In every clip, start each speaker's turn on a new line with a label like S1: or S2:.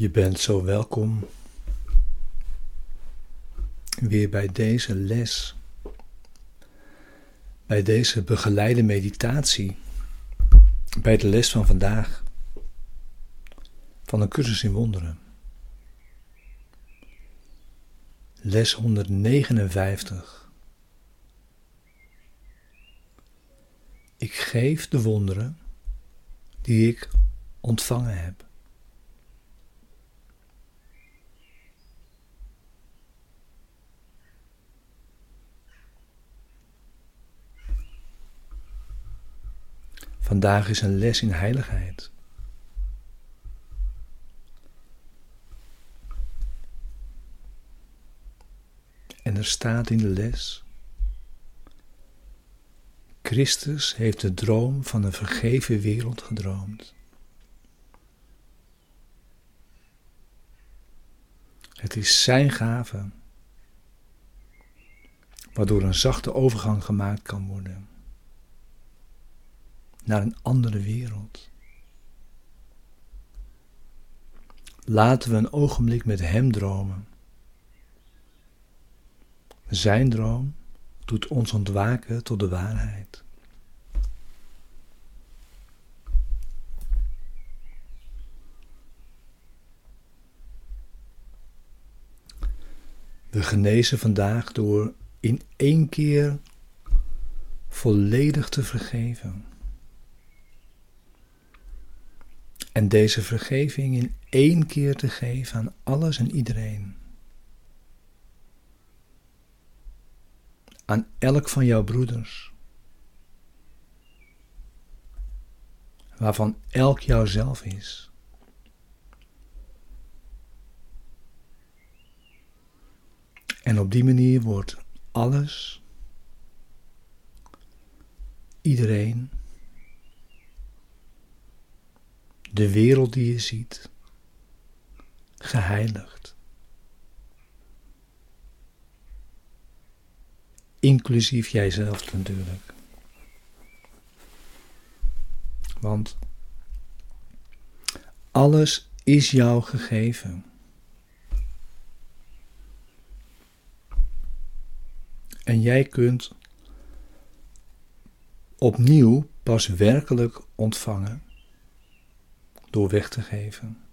S1: Je bent zo welkom weer bij deze les, bij deze begeleide meditatie, bij de les van vandaag, van een cursus in wonderen. Les 159. Ik geef de wonderen die ik ontvangen heb. Vandaag is een les in heiligheid. En er staat in de les: Christus heeft de droom van een vergeven wereld gedroomd. Het is Zijn gave, waardoor een zachte overgang gemaakt kan worden naar een andere wereld. Laten we een ogenblik met Hem dromen. Zijn droom doet ons ontwaken tot de waarheid. We genezen vandaag door in één keer volledig te vergeven. En deze vergeving in één keer te geven aan alles en iedereen. Aan elk van jouw broeders. Waarvan elk jouzelf is. En op die manier wordt alles, iedereen, de wereld die je ziet, geheiligd. Inclusief jijzelf natuurlijk. Want alles is jou gegeven. En jij kunt opnieuw pas werkelijk ontvangen door weg te geven.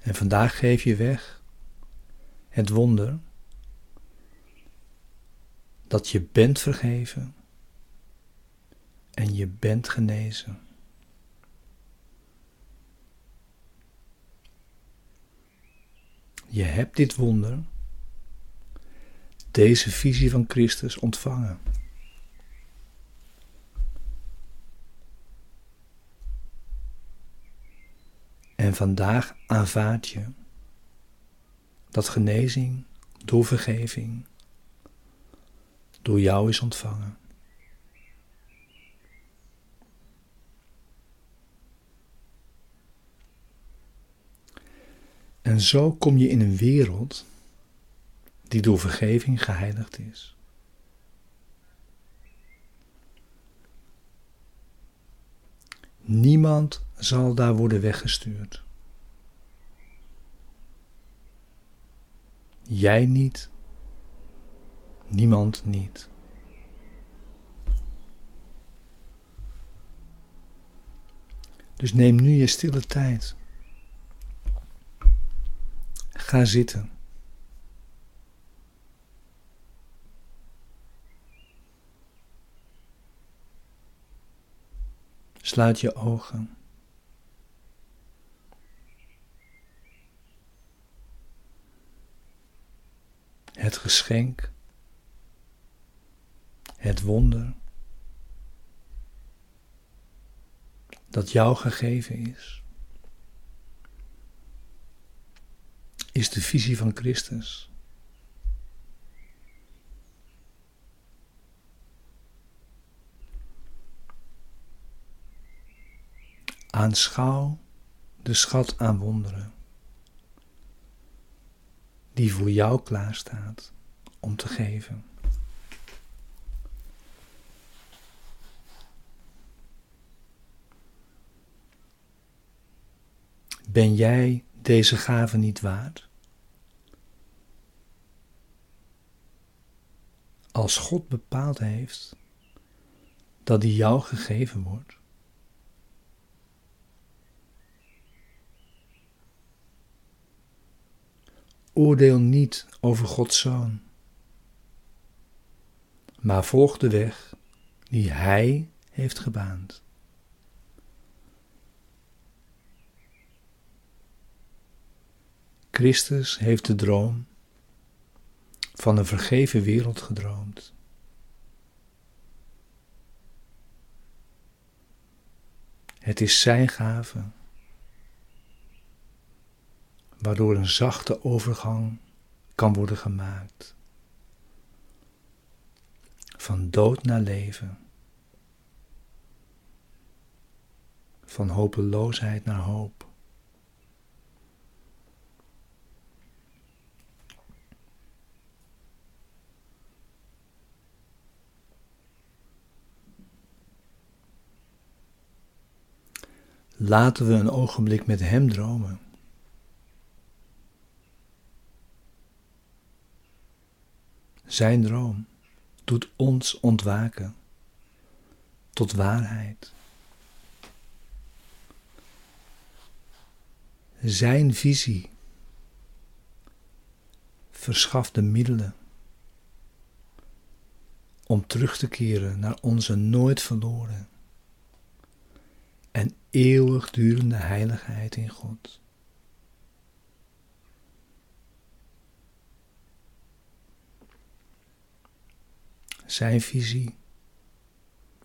S1: En vandaag geef je weg het wonder dat je bent vergeven en je bent genezen. Je hebt dit wonder deze visie van Christus ontvangen. En vandaag aanvaard je dat genezing door vergeving door jou is ontvangen. En zo kom je in een wereld die door vergeving geheiligd is. Niemand zal daar worden weggestuurd. Jij niet, niemand niet. Dus neem nu je stille tijd. Ga zitten. Sluit je ogen. Het geschenk, het wonder dat jou gegeven is, is de visie van Christus. Aanschouw de schat aan wonderen, die voor jou klaarstaat om te geven. Ben jij deze gave niet waard? Als God bepaald heeft dat die jou gegeven wordt, Oordeel niet over Gods Zoon, maar volg de weg die Hij heeft gebaand. Christus heeft de droom van een vergeven wereld gedroomd. Het is Zijn gave waardoor een zachte overgang kan worden gemaakt. Van dood naar leven. Van hopeloosheid naar hoop. Laten we een ogenblik met Hem dromen. Zijn droom doet ons ontwaken tot waarheid. Zijn visie verschaft de middelen om terug te keren naar onze nooit verloren en eeuwigdurende heiligheid in God. Zijn visie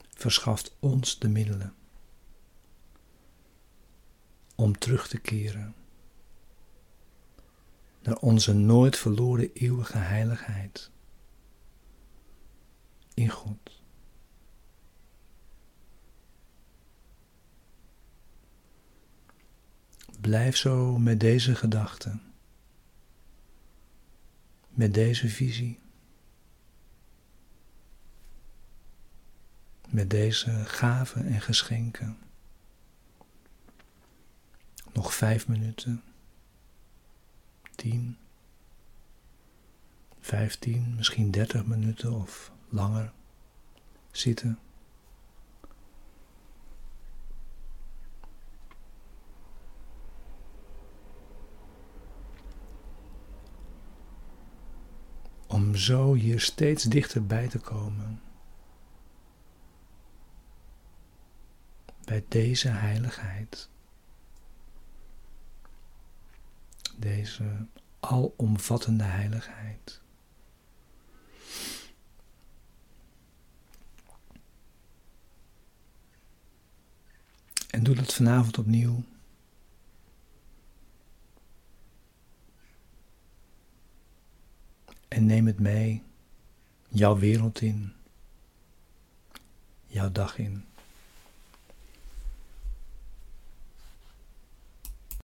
S1: verschaft ons de middelen om terug te keren naar onze nooit verloren eeuwige heiligheid in God. Blijf zo met deze gedachten, met deze visie. Met deze gaven en geschenken. Nog vijf minuten, tien, vijftien, misschien dertig minuten of langer zitten. Om zo hier steeds dichterbij te komen. Bij deze heiligheid, deze alomvattende heiligheid. En doe dat vanavond opnieuw. En neem het mee, jouw wereld in, jouw dag in.